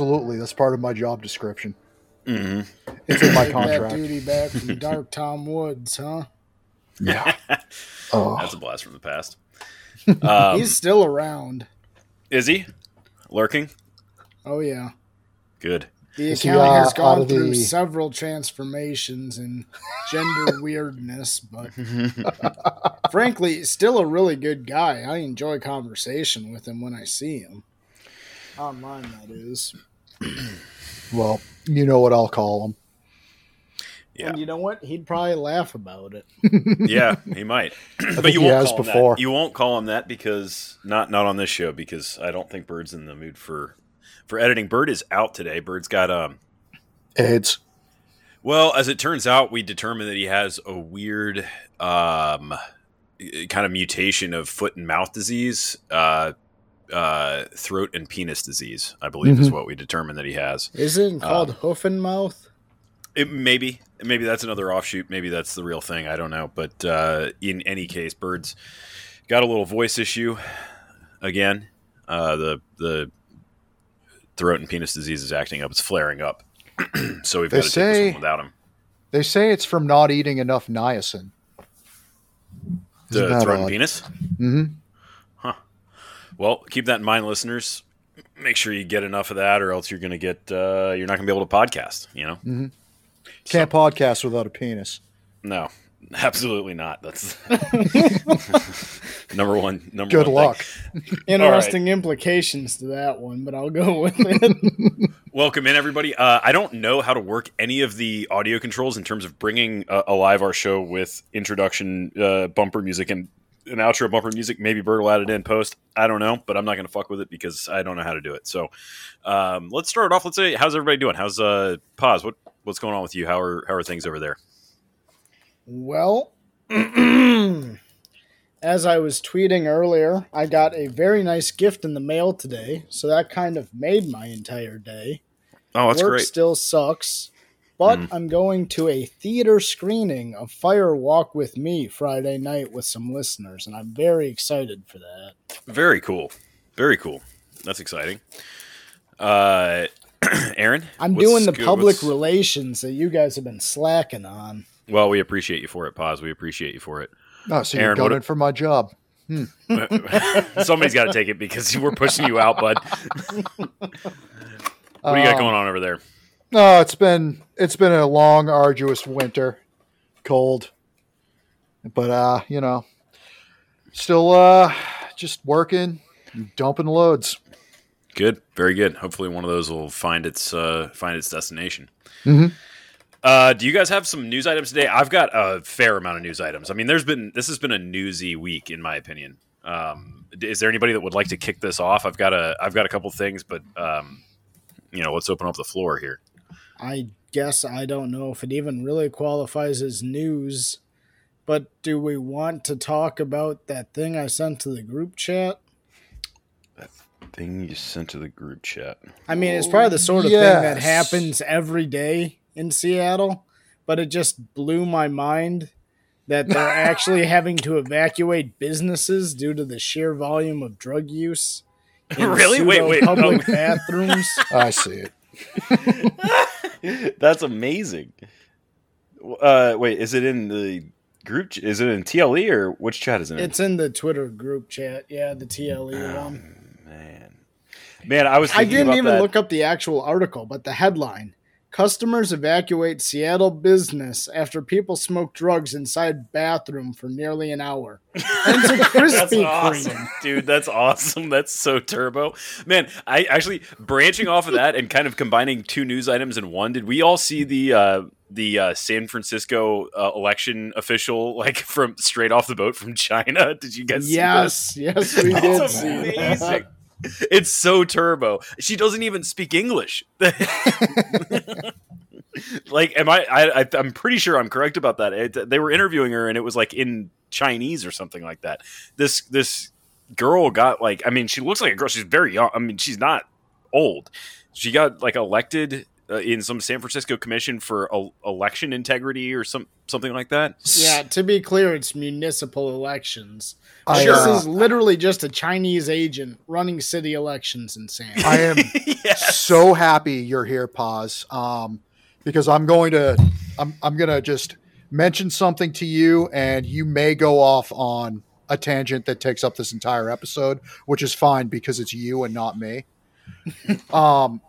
Absolutely, that's part of my job description. It's in my That contract. duty back from Dark Tom Woods, huh? Yeah. Oh, That's a blast from the past. Um, He's still around. is he lurking? Oh yeah. Good. The Is he, account uh, has gone through the- several transformations and gender weirdness, but frankly, still a really good guy. I enjoy conversation with him when I see him. Online, that is. well, you know what I'll call him. Yeah. And you know what? He'd probably laugh about it. Yeah, he might. but you he won't has call him before. that. You won't call him that because not not on this show because I don't think Bird's in the mood for for editing. Bird is out today. Bird's got um AIDS. well, as it turns out, we determined that he has a weird um kind of mutation of foot and mouth disease, uh uh throat and penis disease, I believe is Mhm. what we determined that he has. Isn't it called hoof and mouth? It maybe maybe that's another offshoot. Maybe that's the real thing. I don't know. But uh, in any case, Bird's got a little voice issue again. Uh, the the throat and penis disease is acting up. It's flaring up. so we've They got to take this one without him. They say it's from not eating enough niacin. The throat and odd? penis. hmm Well, keep that in mind, listeners. Make sure you get enough of that, or else you're going to get uh, you're not going to be able to podcast. You know. mm-hmm. Can't podcast without a penis. No, absolutely not. That's number one. Number Good one luck. thing. Interesting implications to that one, but I'll go with it. Welcome in, everybody. Uh, I don't know how to work any of the audio controls in terms of bringing uh, alive our show with introduction uh, bumper music and an outro bumper music. Maybe Bird will add it in post. I don't know, but I'm not going to fuck with it because I don't know how to do it. So um, let's start it off. Let's say, how's everybody doing? How's uh, Paz? What what's going on with you? How are how are things over there? Well, as I was tweeting earlier, I got a very nice gift in the mail today, so that kind of made my entire day. Oh, that's Work great. still sucks, but Mm. I'm going to a theater screening of Fire Walk with Me Friday night with some listeners, and I'm very excited for that. Very cool. Very cool. That's exciting. Uh, Aaron, I'm doing the good- public what's- relations that you guys have been slacking on. Well, we appreciate you for it, Paz. We appreciate you for it. Oh, so you're going what for my job. Somebody's got to take it because we're pushing you out, bud. What do you got Um, going on over there? No, it's been it's been a long, arduous winter, cold, but uh, you know, still uh, just working, dumping loads. Good, very good. Hopefully, one of those will find its uh, find its destination. Mhm. Uh, do you guys have some news items today? I've got a fair amount of news items. I mean, there's been this has been a newsy week in my opinion. Um, is there anybody that would like to kick this off? I've got a I've got a couple things, but um, you know, let's open up the floor here. I guess I don't know if it even really qualifies as news, but do we want to talk about that thing I sent to the group chat? That thing you sent to the group chat. I mean, it's probably the sort of thing that happens every day in Seattle, but it just blew my mind that they're actually having to evacuate businesses due to the sheer volume of drug use. in Really? Wait, pseudo wait. Public bathrooms. I see it. That's amazing. Uh, wait, is it in the group? ch- Is it in TLE or which chat is it in? It's in the Twitter group chat. Yeah, the TLE one. man, man, I was. I didn't even that. look up the actual article, but the headline Customers evacuate Seattle business after people smoke drugs inside bathroom for nearly an hour. And it's a That's awesome, dude. That's awesome. That's so turbo, man. I actually branching off of that and kind of combining two news items in one. Did we all see the uh, the uh, San Francisco uh, election official, like from straight off the boat from China? Did you guys? see? Yes, yes, we did see amazing. It's so turbo. She doesn't even speak English. like, am I, I? I- I'm pretty sure I'm correct about that. It, they were interviewing her, and it was like in Chinese or something like that. This this girl got like, I mean, she looks like a girl. She's very young. I mean, she's not old. She got like elected uh, in some San Francisco commission for el- election integrity or some something like that. Yeah, to be clear, it's municipal elections. I, this uh, is literally just a Chinese agent running city elections in San. I am Yes. so happy you're here, Paz. Um, because I'm going to, I'm, I'm going to just mention something to you, and you may go off on a tangent that takes up this entire episode, which is fine because it's you and not me. um,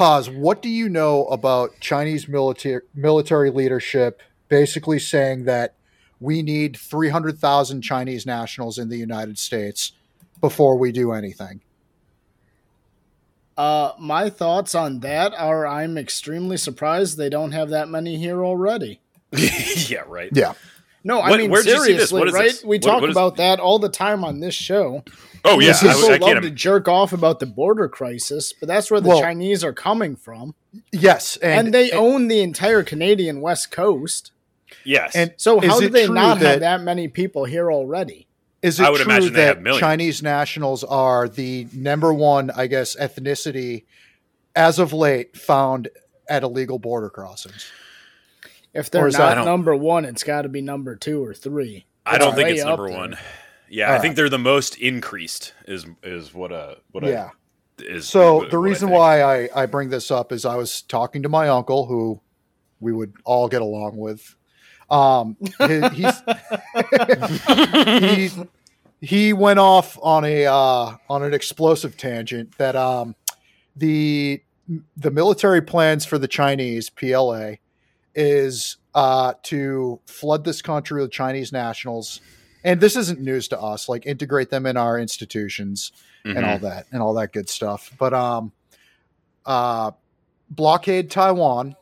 Paz, what do you know about Chinese military military leadership basically saying that we need 300,000 Chinese nationals in the United States before we do anything? Uh, my thoughts on that are I'm extremely surprised they don't have that many here already. yeah, right. Yeah. No, I What- mean where'd you see this? seriously, What is right? this? We What- talk what is- about that all the time on this show. Oh yeah, People I, I love can't. to jerk off about the border crisis, but that's where the Well- Chinese are coming from, Yes, and, and, they own the entire Canadian West Coast. Yes. and So how do they not that- have that many people here already? is it I would true imagine they have that. Chinese nationals are the number one, I guess, ethnicity as of late found at illegal border crossings? If Or they're is that- not number one, it's got to be number two or three. I don't think it's up number there. one. Yeah, I All think they're the most increased. Is is what uh what Yeah. I, is So what- the what I reason think. why I, I bring this up is I was talking to my uncle, who we would all get along with. Um, he, he's, he he went off on a uh, on an explosive tangent that um, the the military plans for the Chinese PLA is uh, to flood this country with Chinese nationals, and this isn't news to us. Like integrate them in our institutions and Mhm. all that and all that good stuff. But um, uh, blockade Taiwan.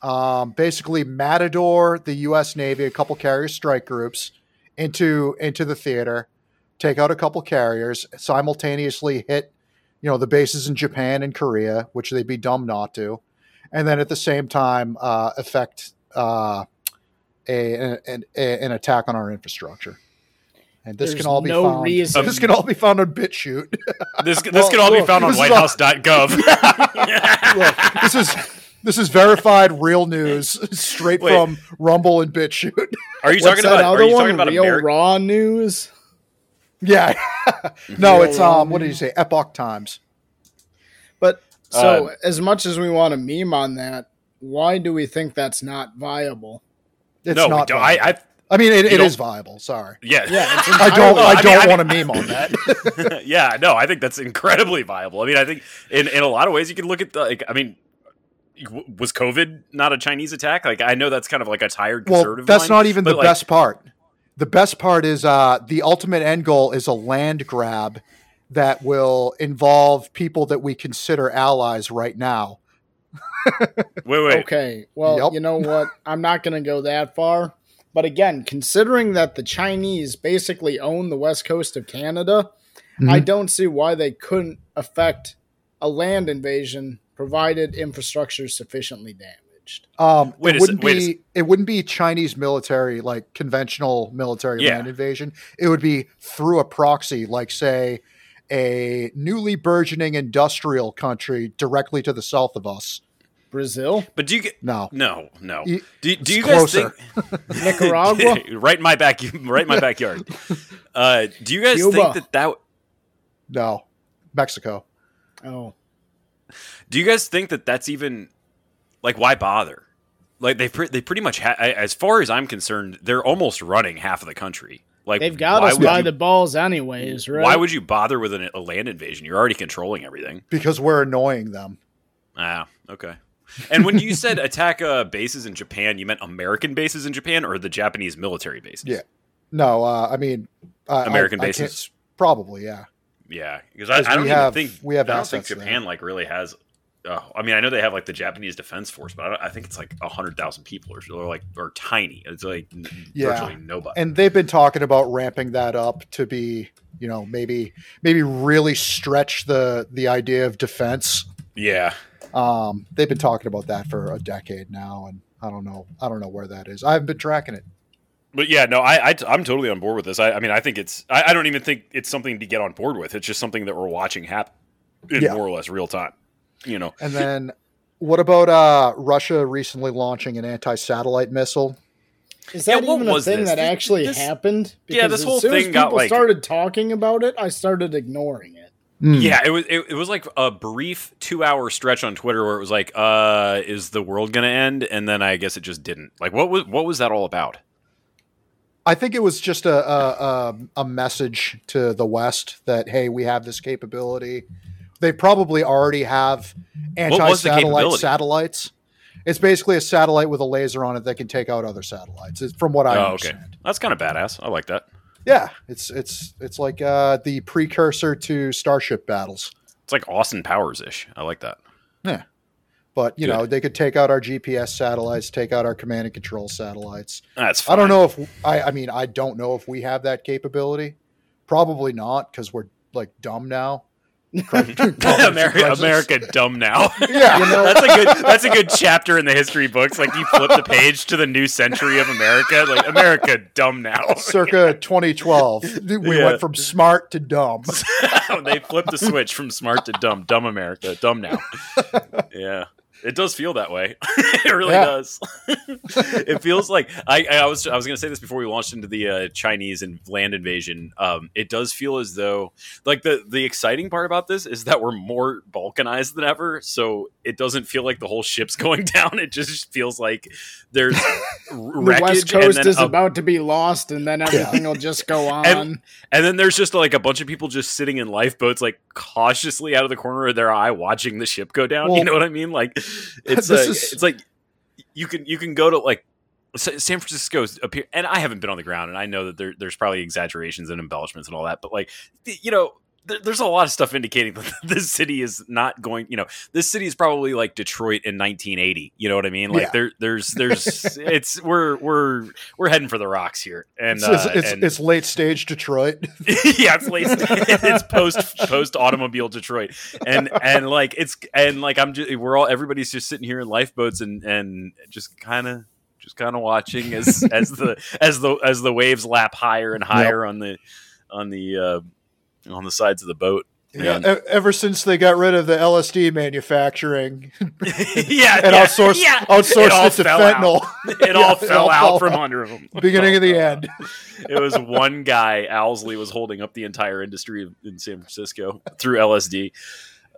Um, basically, Matador, the U.S. Navy, a couple carrier strike groups into into the theater, take out a couple carriers, simultaneously hit, you know, the bases in Japan and Korea, which they'd be dumb not to, and then at the same time uh, affect uh, a, an, a an attack on our infrastructure. And this There's can all be no found. reason- This can all be found on BitChute. this this Well, can all be found on this is all- WhiteHouse.gov. Look, this is this is verified real news straight Wait. from Rumble and BitChute. Are you What's talking about? Are other you one? talking about Real America? Raw News? yeah. no, Real it's um raw what did you say? Epoch Times. But so, Uh, as much as we want to meme on that, why do we think that's not viable? It's no, not don't. I, viable. I I, mean it, you it don't- is viable, sorry. yeah Yeah, I don't I I don't I want to meme on that. yeah, no, I think that's incredibly viable. I mean, I think in, in a lot of ways you can look at the like. I mean, was COVID not a Chinese attack? Like, I know that's kind of like a tired conservative. well, that's line, not even the like, best part. The best part is uh the ultimate end goal is a land grab that will involve people that we consider allies right now. Wait, wait. Okay, well, Yep. you know what? I'm not going to go that far. But again, considering that the Chinese basically own the west coast of Canada, Mm-hmm. I don't see why they couldn't affect a land invasion provided infrastructure is sufficiently damaged. Um, Wait it se- wouldn't wait a be it wouldn't be Chinese military like conventional military Yeah. land invasion. It would be through a proxy, like say a newly burgeoning industrial country directly to the south of us. Brazil, But do you get No, no, no? Y- Do, do you guys closer. think Nicaragua, right in my back, right in my backyard? Uh, do you guys Cuba. think that that? no, Mexico. oh, Do you guys think that that's even like why bother? Like they pre- they pretty much ha- as far as I'm concerned, they're almost running half of the country. Like they've got us by you- the balls, anyways, right? Why would you bother with an, a land invasion? You're already controlling everything. Because we're annoying them. Ah, okay. And when you said attack uh, bases in Japan, you meant American bases in Japan or the Japanese military bases? Yeah. No, uh, I mean uh, American I- I bases? probably, yeah. yeah. Because I, 'Cause I don't even have- think we have I don't think Japan there. like really has uh, I mean, I know they have like the Japanese Defense Force, but I, don't- I think it's like a hundred thousand people or, or like or tiny. It's like n- Yeah. virtually nobody. and they've been talking about ramping that up to be you know maybe maybe really stretch the the idea of defense yeah, um they've been talking about that for a decade now and i don't know i don't know where that is i haven't been tracking it but yeah, no, I, I am totally on board with this. I, I mean, I think it's. I, I don't even think it's something to get on board with. It's just something that we're watching happen in Yeah. more or less real time. You know, and then what about uh russia recently launching an anti-satellite missile Is that what even a thing this? that actually this- happened? Yeah, Because this whole as soon as thing got, people like- started talking about it, I started ignoring it. Hmm. Yeah, it was it, it was like a brief two hour stretch on Twitter where it was like, uh, is the world gonna end? And then I guess it just didn't. Like what was what was that all about? I think it was just a, a a a message to the West that hey, we have this capability. They probably already have anti-satellite satellites. It's basically a satellite with a laser on it that can take out other satellites. From what I oh, okay. understand. That's kind of badass. I like that. Yeah, it's it's it's like uh, the precursor to starship battles. It's like Austin Powers ish. I like that. Yeah, but you Good. know they could take out our GPS satellites, take out our command and control satellites. That's fine. I don't know if I. I mean, I don't know if we have that capability. Probably not because we're like dumb now. America, America, dumb now. Yeah. You know- that's a good. That's a good chapter in the history books. Like you flip the page to the new century of America. Like America, dumb now. Circa 2012, we Yeah. went from smart to dumb. they flipped the switch from smart to dumb. Dumb America, dumb now. Yeah. It does feel that way. it really Yeah. does. it feels like I, I was I was going to say this before we launched into the uh, Chinese and land invasion. Um, it does feel as though like the the exciting part about this is that we're more balkanized than ever. So it doesn't feel like the whole ship's going down. It just feels like there's The wreckage West and Coast is a about to be lost, and then everything will just go on. And- and then there's just like a bunch of people just sitting in lifeboats, like cautiously out of the corner of their eye, watching the ship go down. you know what I mean? Like it's uh, is- it's like you can you can go to like San Francisco's appear, and I haven't been on the ground, and I know that there, there's probably exaggerations and embellishments and all that, but like you know. There- There's a lot of stuff indicating that this city is not going. You know, this city is probably like Detroit in 1980. You know what I mean? Like Yeah. there, there's, there's, it's we're we're we're heading for the rocks here, and It's, uh, it's, and- it's late stage Detroit. yeah, it's late. it's post post automobile Detroit, and and like it's and like I'm just we're all everybody's just sitting here in lifeboats and and just kind of just kind of watching as as the as the as the waves lap higher and higher on the on the uh, on the sides of the boat. Yeah, ever since they got rid of the LSD manufacturing yeah, and yeah, outsourced yeah. outsourced all it, to fell out. fentanyl, It all fell out from under them. beginning of the end. it was one guy, Owsley, was holding up the entire industry in San Francisco through LSD.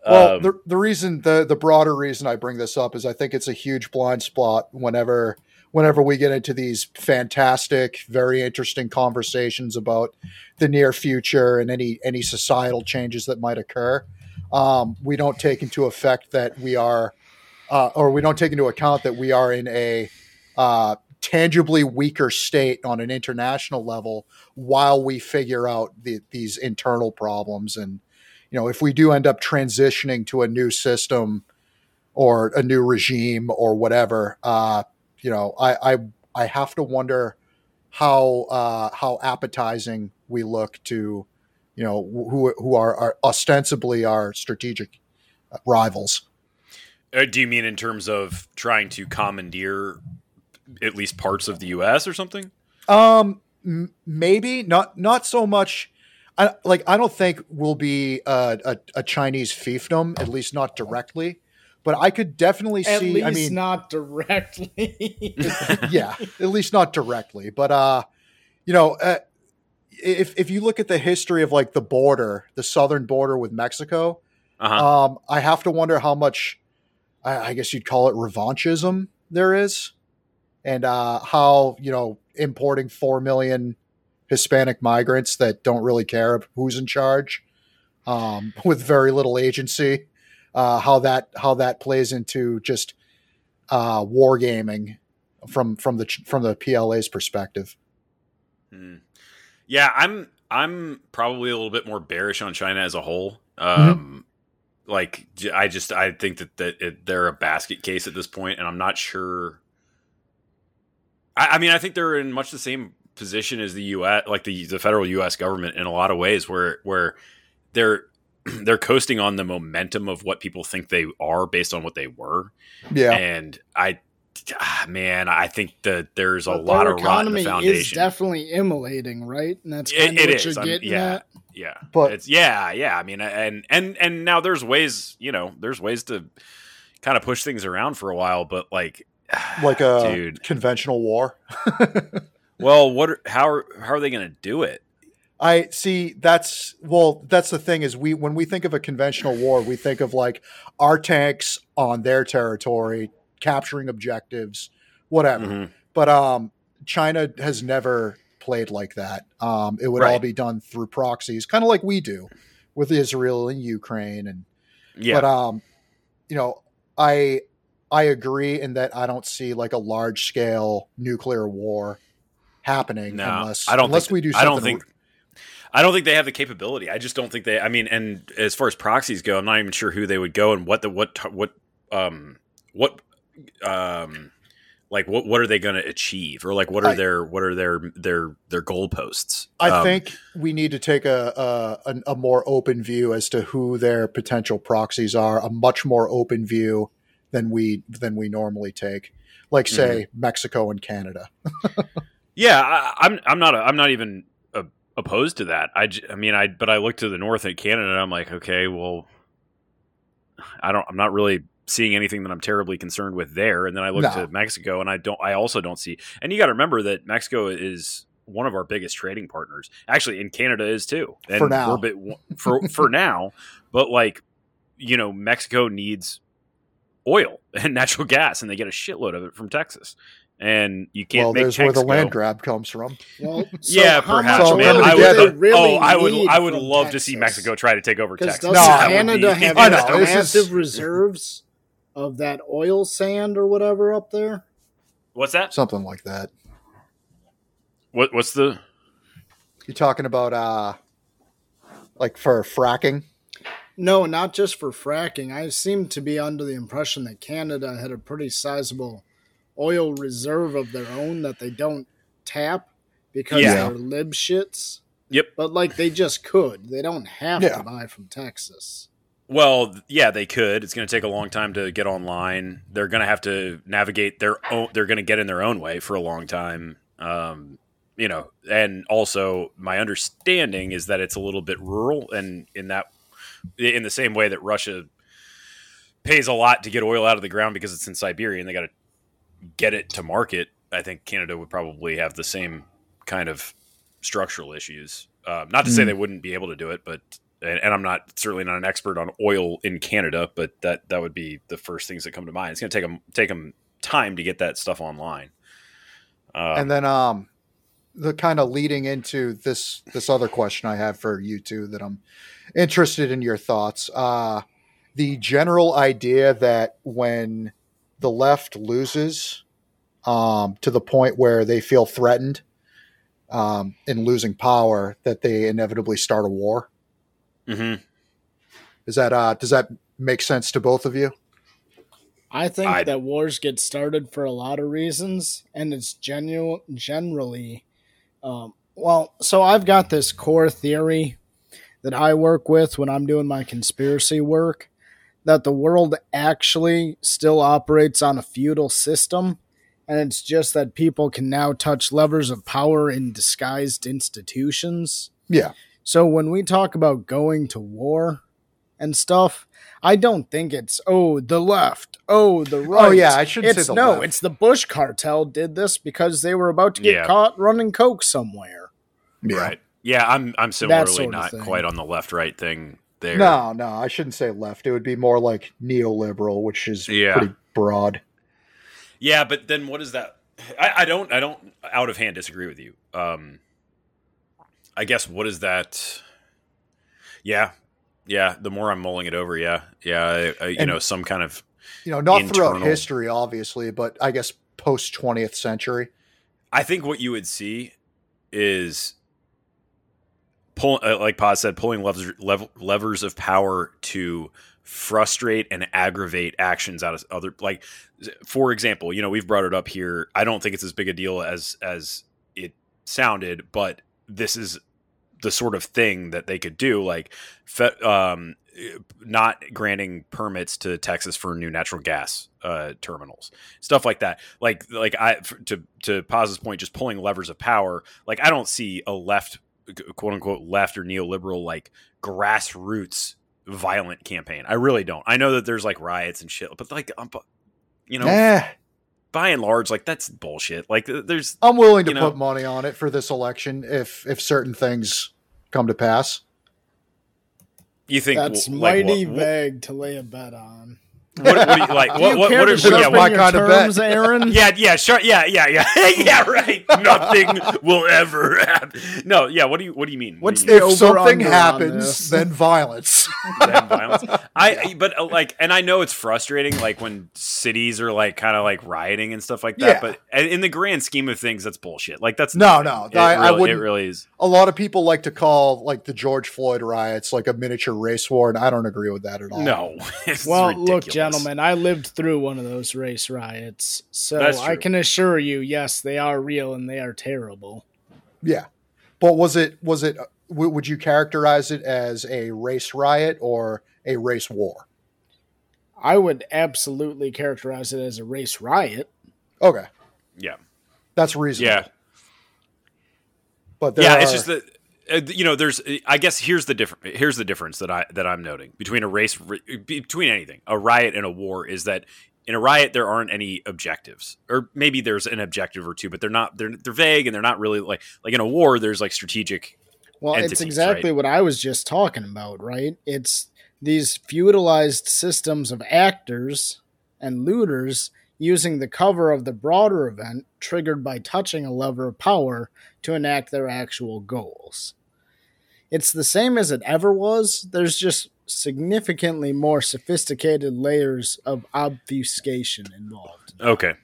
Well, Um, the the reason the the broader reason I bring this up is I think it's a huge blind spot whenever whenever we get into these fantastic, very interesting conversations about the near future and any any societal changes that might occur. Um, we don't take into effect that we are, uh, or we don't take into account that we are in a uh, tangibly weaker state on an international level while we figure out the, these internal problems and you know, if we do end up transitioning to a new system or a new regime or whatever, uh, you know, I, I I have to wonder how uh, how appetizing we look to, you know, who who are, are ostensibly our strategic rivals. Uh, do you mean in terms of trying to commandeer at least parts of the U.S. or something? Um, m- maybe not not so much. I like. I don't think we'll be a, a, a Chinese fiefdom, at least not directly. But I could definitely At see. least I mean, not directly. yeah, at least not directly. But uh, you know, uh, if if you look at the history of like the border, the southern border with Mexico, Uh-huh. um, I have to wonder how much, I, I guess you'd call it revanchism there is, and uh, how you know importing four million Hispanic migrants that don't really care who's in charge, um, with very little agency, uh, how that how that plays into just uh, wargaming from from the from the PLA's perspective. Hmm. Yeah, I'm I'm probably a little bit more bearish on China as a whole. Mm-hmm. Um, like j- I just I think that that it, they're a basket case at this point, and I'm not sure. I, I mean, I think they're in much the same position as the U.S. like the the federal U.S. government in a lot of ways, where where they're they're coasting on the momentum of what people think they are based on what they were, Yeah. and I. ah, Man, I think that there's a But lot of rot in the economy is definitely immolating, right? And that's It- kind of it what is. you're I'm- getting yeah. at. yeah But- it's yeah yeah i mean and and and now there's ways you know there's ways to kind of push things around for a while but like Like a dude conventional war. well what are, how are how are they going to do it I see that's well that's the thing is we when we think of a conventional war we think of like our tanks on their territory capturing objectives whatever. Mhm. but um China has never played like that. Um it would all be done through proxies kind of like we do with Israel and Ukraine and yeah. but um you know I I agree in that I don't see like a large scale nuclear war happening no unless i don't unless think, we do i something don't think i don't think they have the capability i just don't think they i mean and as far as proxies go i'm not even sure who they would go and what the what what um what um like what what are they going to achieve or like what are I- their what are their their their goalposts I Um, think we need to take a, a a- a more open view as to who their potential proxies are. A much more open view than we than we normally take. Like say Mm-hmm. Mexico and Canada. Yeah, I, I'm. I'm not. I'm not even opposed to that. I, I mean, I. But I look to the north at Canada, and I'm like, okay, well, I don't. I'm not really seeing anything that I'm terribly concerned with there. And then I look No. to Mexico, and I don't. I also don't see. And you got to remember that Mexico is one of our biggest trading partners. Actually, in Canada is too. And For now. bit, for for now, but like, you know, Mexico needs oil and natural gas, and they get a shitload of it from Texas. And you can't well, make there's where the tanks land grab comes from. Well, so yeah, perhaps, So man. I would. they really oh, I would. I would from love to see Mexico try to take over Texas. doesn't No, Canada be- have I know, massive is- reserves of that oil sand or whatever up there? What's that? Something like that. What? What's the? You're talking about uh like for fracking? No, not just for fracking. I seem to be under the impression that Canada had a pretty sizable oil reserve of their own that they don't tap because Yeah. they're lib shits. Yep. But like they just could. They don't have Yeah. to buy from Texas. Well, yeah, they could. It's going to take a long time to get online. They're going to have to navigate their own. They're going to get in their own way for a long time. Um, you know, and also my understanding is that it's a little bit rural, and in that, in the same way that Russia pays a lot to get oil out of the ground because it's in Siberia and they got to get it to market. I think Canada would probably have the same kind of structural issues. Um, not to say Mm. they wouldn't be able to do it, but and, and I'm not certainly not an expert on oil in Canada, but that that would be the first things that come to mind. It's going to take them take them time to get that stuff online. Um, and then um the kind of leading into this this other question I have for you two that I'm interested in your thoughts. Uh the general idea that when the left loses um to the point where they feel threatened um in losing power that they inevitably start a war. mhm. Is that uh does that make sense to both of you? I think I- that wars get started for a lot of reasons, and it's genu- generally, um, well, so I've got this core theory that I work with when I'm doing my conspiracy work that the world actually still operates on a feudal system, and it's just that people can now touch levers of power in disguised institutions. Yeah. So when we talk about going to war and stuff, I don't think it's oh the left, oh the oh, right. Oh, yeah, I shouldn't say It's the no, left. it's the Bush cartel did this because they were about to get Yeah. caught running coke somewhere. Right. Yeah, I'm I'm similarly not quite on the left right thing there. No, no, I shouldn't say left. It would be more like neoliberal, which is Yeah. pretty broad. Yeah, but then what is that? I, I don't I don't out of hand disagree with you. Um, I guess what is that? Yeah, yeah. The more I'm mulling it over, yeah, yeah. I, I, you And- know, some kind of you know, not throughout history, obviously, but I guess post 20th century. I think what you would see is pull, uh, like Paz said, pulling levers, lev- levers of power to frustrate and aggravate actions out of other like for example you know we've brought it up here i don't think it's as big a deal as as it sounded but this is the sort of thing that they could do like fe- um not granting permits to Texas for new natural gas uh, terminals, stuff like that. Like, like I to to Paz's point, just pulling levers of power. Like, I don't see a left, quote unquote, left or neoliberal like grassroots violent campaign. I really don't. I know that there's like riots and shit, but like, um, you know, Eh, by and large, like that's bullshit. Like, there's I'm willing to know- put money on it for this election if if certain things come to pass. you think That's w- like, mighty what, vague to lay a bet on. What, what do you like? Do What, you what, what are, yeah, sharpen my your kind of bet. terms, Aaron? yeah, yeah, sure, yeah, yeah, yeah, yeah, right. Nothing will ever happen. No, yeah. What do you What do you mean? What What's do you the If something happens, then violence. Then violence. I, but uh, like, and I know it's frustrating, like when cities are like kind of like rioting and stuff like that. Yeah. But in the grand scheme of things, that's bullshit. Like that's No, nothing. no, It I- I really, it wouldn't- really is. a lot of people like to call like the George Floyd riots like a miniature race war, and I don't agree with that at all. No. It's Well, look, ridiculous. Gentlemen, I lived through one of those race riots, so I can assure you, yes, they are real and they are terrible. Yeah, but was it was it? w- Would you characterize it as a race riot or a race war? I would absolutely characterize it as a race riot. Okay, Yeah. that's reasonable. Yeah. but there yeah, are, it's just that Uh, you know, there's. I guess here's the different. Here's the difference that I that I'm noting between a race, between anything, a riot and a war, is that in a riot there aren't any objectives, or maybe there's an objective or two, but they're not. They're they're vague and they're not really like like in a war. There's like strategic. Well, it's exactly right? what I was just talking about, right? It's these feudalized systems of actors and looters using the cover of the broader event triggered by touching a lever of power to enact their actual goals. It's the same as it ever was. There's just significantly more sophisticated layers of obfuscation involved. Okay.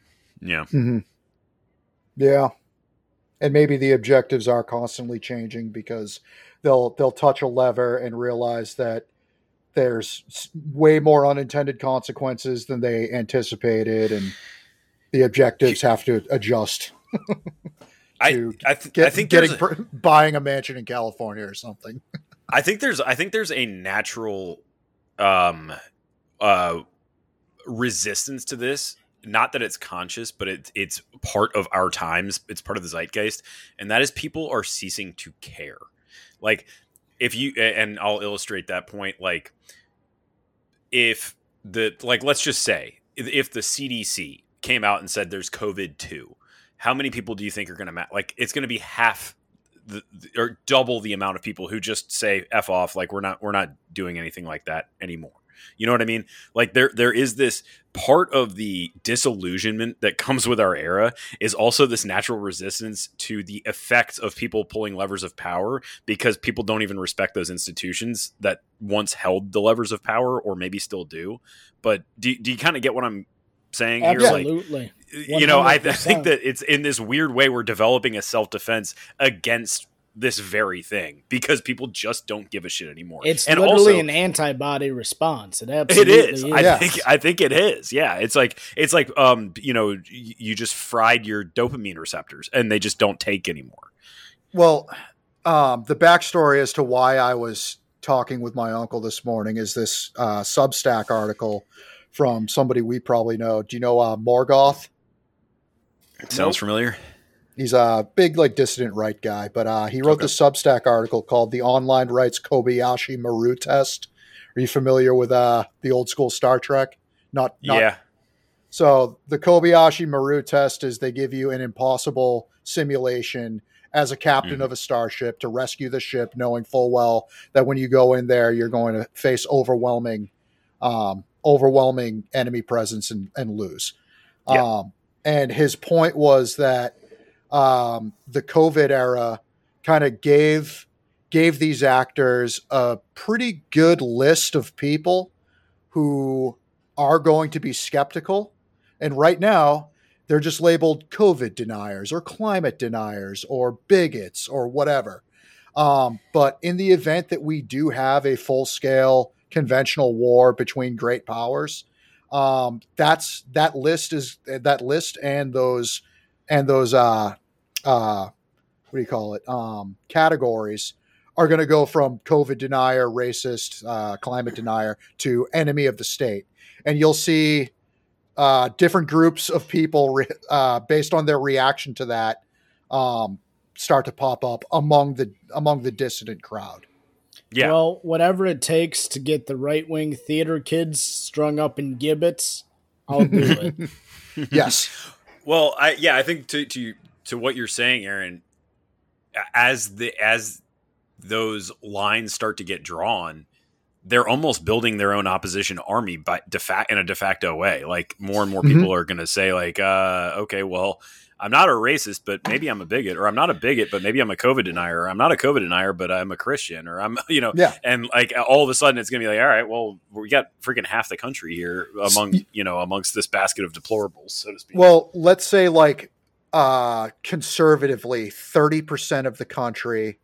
Yeah. Mm-hmm. Yeah, and maybe the objectives are constantly changing because they'll they'll touch a lever and realize that there's way more unintended consequences than they anticipated, and the objectives have to adjust. I to I, th- Get, I think getting a- buying a mansion in California or something. I think there's I think there's a natural um uh resistance to this. Not that it's conscious, but it, it's part of our times. It's part of the zeitgeist, and that is people are ceasing to care. Like if you and I'll illustrate that point. Like if the like let's just say if- if the CDC came out and said there's COVID two, how many people do you think are going to ma- like? It's going to be half the, or double the amount of people who just say f off like we're not we're not doing anything like that anymore you know what i mean like there there is this part of the disillusionment that comes with our era is also this natural resistance to the effects of people pulling levers of power because people don't even respect those institutions that once held the levers of power or maybe still do but do, do you kind of get what i'm saying here like Absolutely. You know, I, I think that it's in this weird way we're developing a self defense against this very thing because people just don't give a shit anymore. It's and literally also, an antibody response. It it absolutely is. is. I Yeah. think. I think it is. Yeah. It's like it's like um you know y- you just fried your dopamine receptors and they just don't take anymore. Well, um, the backstory as to why I was talking with my uncle this morning is this uh, Substack article from somebody we probably know. Do you know uh, Morgoth? Sounds familiar. He's a big, like, dissident right guy, but uh, he wrote Okay. this Substack article called "The Online Rights Kobayashi Maru Test." Are you familiar with uh, the old school Star Trek? Not, not yeah. So the Kobayashi Maru test is they give you an impossible simulation as a captain Mhm. of a starship to rescue the ship, knowing full well that when you go in there, you're going to face overwhelming, um, overwhelming enemy presence and, and lose. Yeah. Um, and his point was that um, the COVID era kind of gave gave these actors a pretty good list of people who are going to be skeptical. And right now, they're just labeled COVID deniers or climate deniers or bigots or whatever. Um, but in the event that we do have a full scale conventional war between great powers. Um, that's that list is that list and those and those uh uh what do you call it um categories are going to go from COVID denier, racist, uh, climate denier to enemy of the state, and you'll see uh, different groups of people re- uh, based on their reaction to that um, start to pop up among the among the dissident crowd. Yeah. Well, whatever it takes to get the right wing theater kids strung up in gibbets, I'll do it. yes. Well, I yeah, I think to to to what you're saying, Aaron, as the as those lines start to get drawn, they're almost building their own opposition army by de facto in a de facto way. Like more and more Mhm. people are going to say, like, uh, okay, well, I'm not a racist, but maybe I'm a bigot, or I'm not a bigot, but maybe I'm a COVID denier, or I'm not a COVID denier, but I'm a Christian, or I'm, you know, Yeah. and like all of a sudden it's going to be like, all right, well, we got freaking half the country here among, you know, amongst this basket of deplorables, so to speak. Well, let's say like uh conservatively 30% of the country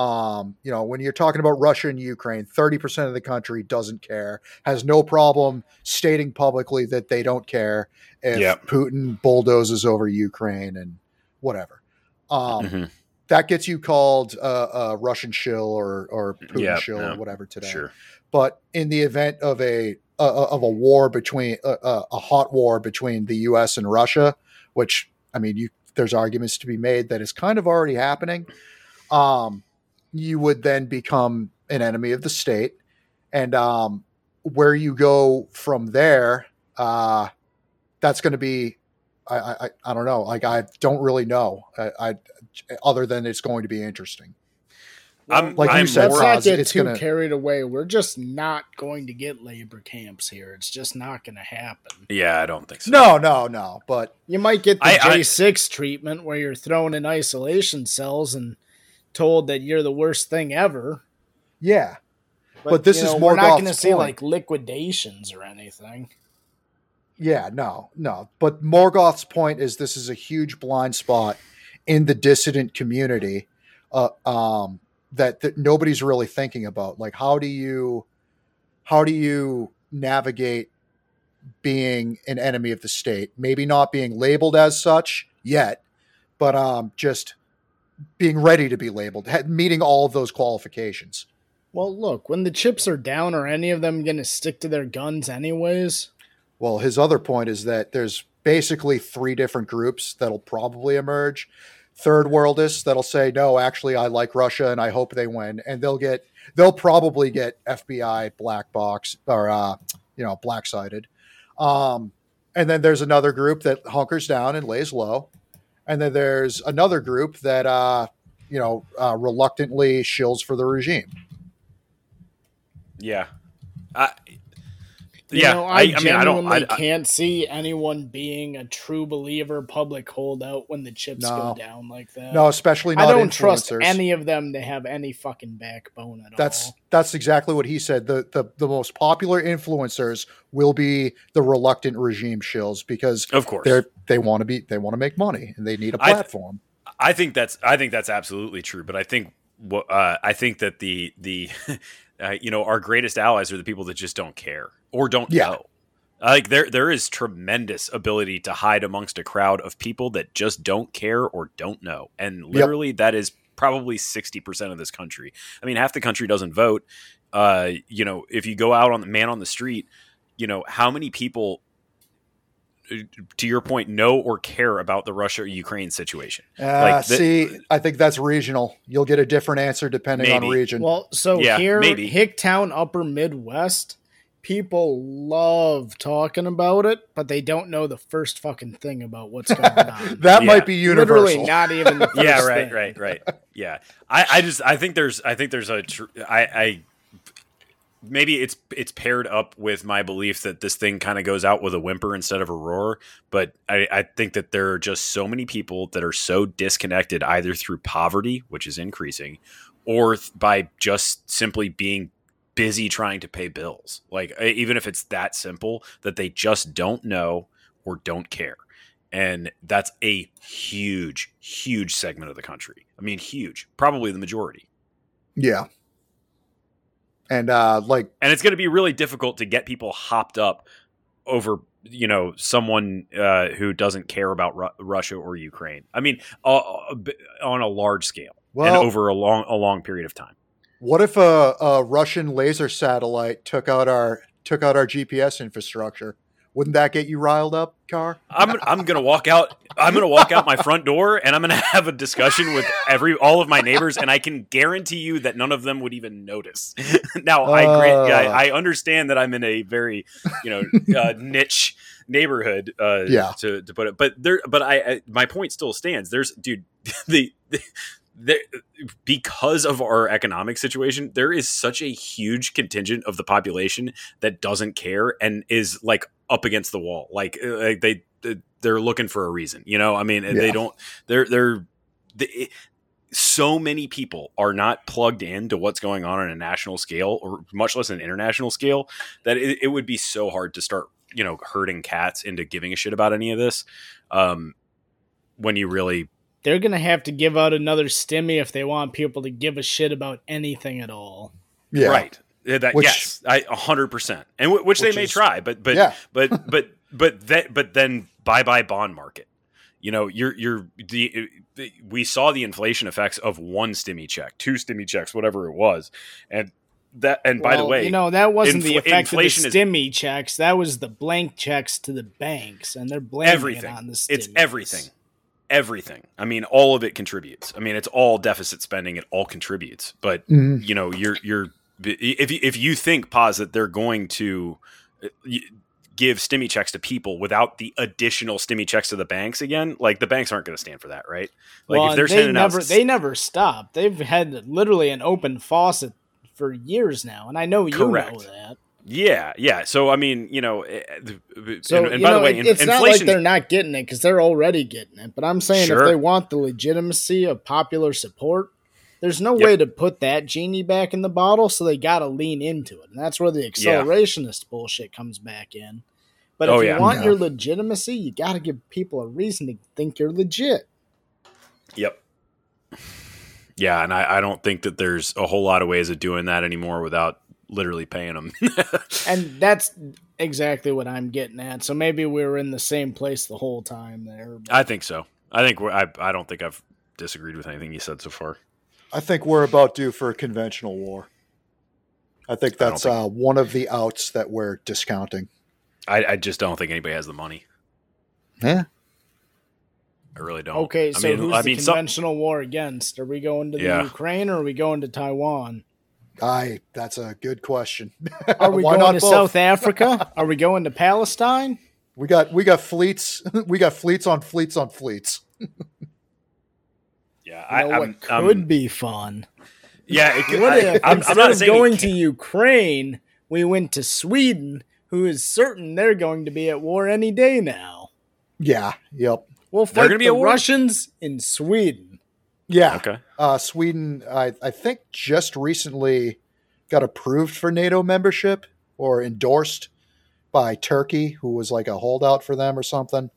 um you know when you're talking about Russia and Ukraine 30% of the country doesn't care has no problem stating publicly that they don't care if Yep. Putin bulldozes over Ukraine and whatever um Mhm. that gets you called a, a Russian shill or or Putin Yep, shill yeah. or whatever today Sure. but in the event of a uh, of a war between uh, uh, a hot war between the U.S. and Russia, which I mean, you there's arguments to be made that is kind of already happening. Um, you would then become an enemy of the state, and um, where you go from there, uh, that's going to be. I, I I don't know. Like I don't really know. I, I other than it's going to be interesting. I'm- Like you I'm said, Let's not Roz, get it's too gonna- carried away. We're just not going to get labor camps here. It's just not going to happen. Yeah, I don't think so. No, no, no. But You might get the I- I- J6 treatment where you're thrown in isolation cells and told that you're the worst thing ever. yeah, But this you is know, we're not going to see like liquidations or anything. Yeah, no, no. But Morgoth's point is this is a huge blind spot in the dissident community uh, um, that, that nobody's really thinking about. Like, how do you how do you navigate being an enemy of the state? Maybe not being labeled as such yet, but um, just being ready to be labeled, meeting all of those qualifications. Well, look, when the chips are down, are any of them going to stick to their guns anyways? Well, his other point is that there's basically three different groups that'll probably emerge. Third worldists that'll say, no, actually, I like Russia and I hope they win. And they'll get, they'll probably get FBI black box or, uh, you know, black sided. Um, and then there's another group that hunkers down and lays low. And then there's another group that, uh, you know, uh, reluctantly shills for the regime. Yeah. I, yeah. know, I, I, I mean, I don't. I, I, can't see anyone being a true believer, public holdout when the chips No. go down like that. No, especially not I don't trust any of them to have any fucking backbone at That's all. that's exactly what he said. The, the the most popular influencers will be the reluctant regime shills because of course. they're they want to be they want to make money and they need a platform. I think that's I think that's absolutely true. But I think what uh, I think that the the uh, you know our greatest allies are the people that just don't care or don't Yeah. know. Like there there is tremendous ability to hide amongst a crowd of people that just don't care or don't know, and literally that is probably sixty percent of this country. I mean, half the country doesn't vote. Uh, you know, if you go out on the man on the street, you know how many people. Uh, To your point, know or care about the Russia Ukraine situation. Uh, Like the- see, I think that's regional. You'll get a different answer depending on region. Well, so Yeah, here, maybe. Hicktown, Upper Midwest, people love talking about it, but they don't know the first fucking thing about what's going on. that Yeah. might be universal. Literally, not even. The first yeah right thing. right right yeah i i just i think there's i think there's a tr- i i maybe it's it's paired up with my belief that this thing kind of goes out with a whimper instead of a roar but i i think that there are just so many people that are so disconnected either through poverty which is increasing or th- by just simply being busy trying to pay bills. Like even if it's that simple that they just don't know or don't care. And that's a huge huge segment of the country. I mean huge. Probably the majority. Yeah. And uh, like, and it's going to be really difficult to get people hopped up over you know someone uh, who doesn't care about Ru- Russia or Ukraine. I mean, uh, on a large scale and over a long a long period of time. what if a, a Russian laser satellite took out our took out our GPS infrastructure? Wouldn't that get you riled up, Car? I'm I'm gonna walk out. I'm gonna walk out my front door, and I'm gonna have a discussion with every all of my neighbors, and I can guarantee you that none of them would even notice. now, I grant, Uh. I, I understand that I'm in a very you know uh, niche neighborhood. Uh, Yeah. To, to put it, but there, but I, I my point still stands. There's dude the. the there, because of our economic situation, there is such a huge contingent of the population that doesn't care and is like up against the wall. Like, uh, like they they're looking for a reason. You know, I mean, and they don't. They're they're. They, so many people are not plugged into what's going on on a national scale or much less an international scale that it, it would be so hard to start you know herding cats into giving a shit about any of this um when you really They're gonna have to give out another stimmy if they want people to give a shit about anything at all. Yeah. Right. That, Which- yes, I hundred percent, and w- which, Which they may is- try, but but Yeah. but but but that but then bye bye bond market. You know, you're you're the, the we saw the inflation effects of one stimmy check, two stimmy checks, whatever it was, and that and by the way, you know that wasn't the infl- effect of the inflation is- stimmy checks. That was the blank checks to the banks, and they're blaming everything. it on the It's everything. Everything. I mean, all of it contributes. I mean, it's all deficit spending. It all contributes. But Mhm. you know, you're you're if you, if you think pause that they're going to uh, give stimmy checks to people without the additional stimmy checks to the banks again, like the banks aren't going to stand for that, right? Like well, if they're they never out, they never stop. They've had literally an open faucet for years now, and I know you Correct. know that. yeah, yeah. So I mean, you know, eh, eh, So and, and you by know, the way, it- it's not like they're not getting it because they're already getting it. But I'm saying Sure. if they want the legitimacy of popular support, there's no Yep. way to put that genie back in the bottle. So they got to lean into it, and that's where the accelerationist bullshit comes back in. But if Oh, you want Yeah. your legitimacy, you got to give people a reason to think you're legit. Yep. Yeah, and I, I don't think that there's a whole lot of ways of doing that anymore without literally paying them. And that's exactly what I'm getting at. So maybe we were in the same place the whole time there. but- I think so. I think we're, I I don't think I've disagreed with anything you said so far. I think we're about due for a conventional war. I think I that's think- uh, one of the outs that we're discounting. I, I just don't think anybody has the money. Yeah. I really don't. Okay, I so mean, who's I the mean, some- conventional war against? Are we going to the Yeah. Ukraine or are we going to Taiwan? I. That's a good question. Are we Why going not to both? South Africa? Are we going to Palestine? We got we got fleets. we got fleets on fleets on fleets. Yeah, You I, know I'm, could I'm- be fun? yeah. It could, What I, if I'm, I'm not of saying going to Ukraine, we went to Sweden, who is certain they're going to be at war any day now? Yeah. Yep. We'll They're fight gonna be the at war? Russians in Sweden. Yeah. Okay. Uh, Sweden, I, I think, just recently got approved for NATO membership or endorsed by Turkey, who was like a holdout for them or something.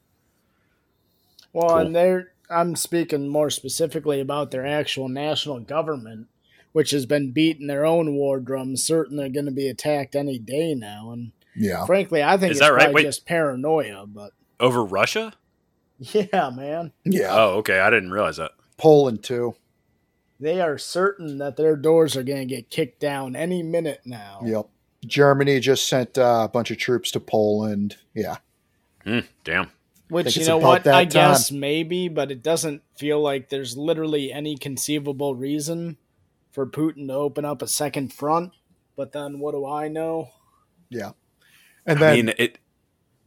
Well, Cool. and they're I'm speaking more specifically about their actual national government, which has been beating their own war drums, certain they're going to be attacked any day now. And Yeah. frankly, I think Is it's that right? probably Wait. just paranoia. But Over Russia? yeah, man, Yeah. Oh, okay. I didn't realize that. Poland, too. they are certain that their doors are going to get kicked down any minute now. Yep. Germany just sent uh, a bunch of troops to Poland. Yeah. Hmm, damn. Which you know what? that I guess maybe, but it doesn't feel like there's literally any conceivable reason for Putin to open up a second front. But then, what do I know? Yeah. And I then mean, it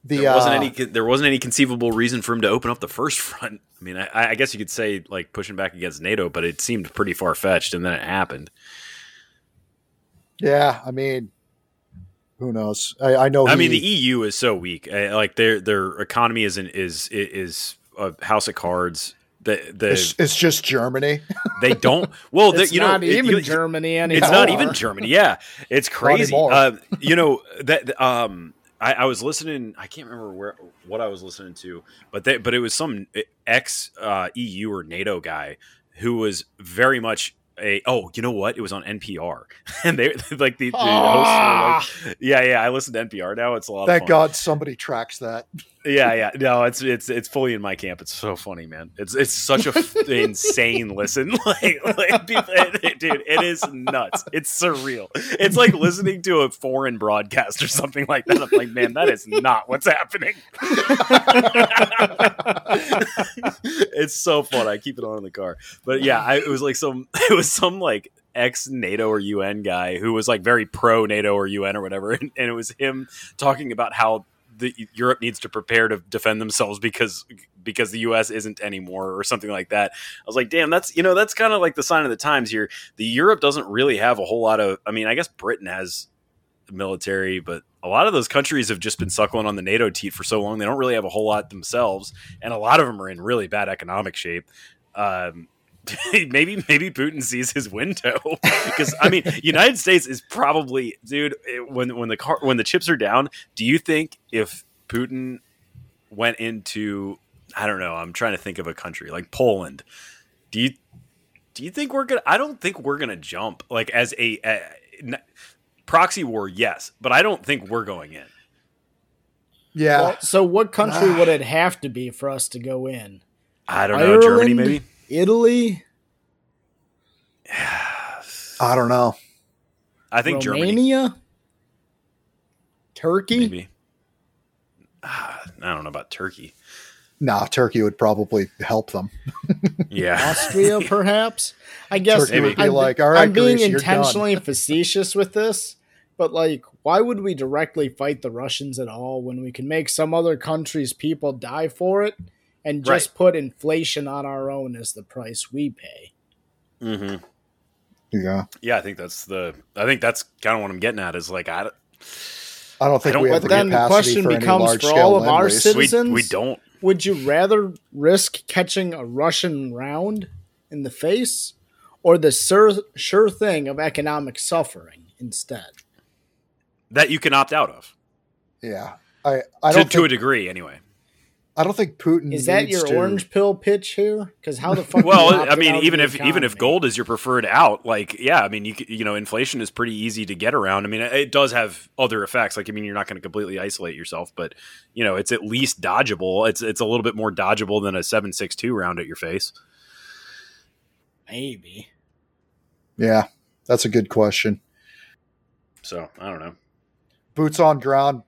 the there wasn't uh, any there wasn't any conceivable reason for him to open up the first front. I mean, I, I guess you could say like pushing back against NATO, but it seemed pretty far fetched, and then it happened. Yeah, I mean, who knows? I, I know. I mean, the EU is so weak. Uh, Like their their economy is an, is is a house of cards. The the it's, it's just Germany. they don't. Well, the, you know, not it- even you- Germany anymore. It's not even Germany. Yeah, it's crazy. Uh, you know that um, I, I was listening. I can't remember where what I was listening to, but they, but it was some ex uh, EU or NATO guy who was very much a oh you know what it was on NPR and they like the, the Ah. hosts were like yeah yeah I listen to NPR now it's a lot of Thank. God somebody tracks that. yeah yeah. No it's it's it's fully in my camp. It's so funny man. It's it's such a f- insane listen. Like, like people, it- dude it is nuts. It's surreal. It's like listening to a foreign broadcast or something like that. I'm like man that is not what's happening. It's so fun. I keep it on in the car. But yeah I, it was like some it was some like ex NATO or UN guy who was like very pro NATO or UN or whatever. And, and it was him talking about how the Europe needs to prepare to defend themselves because because the US isn't anymore or something like that. I was like, damn, that's you know, that's kind of like the sign of the times here. The Europe doesn't really have a whole lot of I mean, I guess Britain has military, but a lot of those countries have just been suckling on the NATO teat for so long. They don't really have a whole lot themselves, and a lot of them are in really bad economic shape. Um, maybe maybe Putin sees his window because I mean, United States is probably, dude. It, when when the car when the chips are down, do you think if Putin went into I don't know, I'm trying to think of a country like Poland, do you do you think we're gonna? I don't think we're gonna jump like as a, a n- proxy war. Yes, but I don't think we're going in. Yeah. Well, so what country would it have to be for us to go in? I don't know. Germany, maybe. Italy, I don't know. I think Germany, Romania, Turkey. maybe. Ah, I don't know about Turkey. Nah, Turkey would probably help them. Yeah, Austria, perhaps. I guess Turkey would be I'm, like, "All right, I'm being Greece, you're done." intentionally facetious with this, but like, why would we directly fight the Russians at all when we can make some other country's people die for it and just Right. put inflation on our own as the price we pay? hmm Yeah. yeah. I think that's the. I think that's kind of what I'm getting at. Is like I, don't- I don't think don't- we have But the then the question for becomes for all of our lend-lease. citizens- we we don't. Would you rather risk catching a Russian round in the face or the sur- sure thing of economic suffering instead? That you can opt out of Yeah. I, I to, don't to a degree, anyway. I don't think Putin Is that needs your to- orange pill pitch here? Because how the fuck? Well, I mean, even the if even if gold is your preferred out, like yeah, I mean, you you know, inflation is pretty easy to get around. I mean, it does have other effects. Like, I mean, you're not going to completely isolate yourself, but you know, it's at least dodgeable. It's it's a little bit more dodgeable than a seven six two round at your face. maybe Yeah. That's a good question. So I don't know. Boots on ground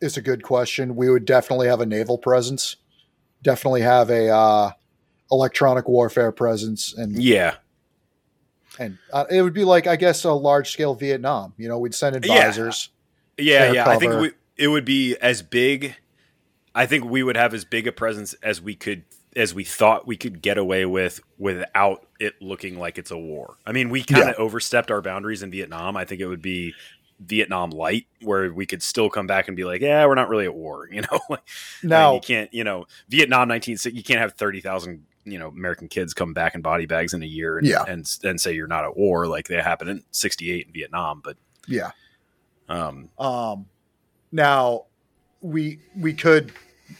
is a good question. We would definitely have a naval presence. Definitely have a uh, electronic warfare presence, and Yeah, and uh, it would be like I guess a large scale Vietnam. You know, we'd send Yeah. advisors. yeah, Air yeah. I think we, it would be as big. I think we would have as big a presence as we could as we thought we could get away with without it looking like it's a war. I mean, we kind of overstepped our boundaries in Vietnam. I think it would be Vietnam light where we could still come back and be like, yeah, we're not really at war, you know. like, I mean, Now, you can't, you know, Vietnam 19 you can't have 30,000, you know, American kids come back in body bags in a year and Yeah. and and say you're not at war like they happened in 68 in Vietnam, but yeah. um Um, now we we could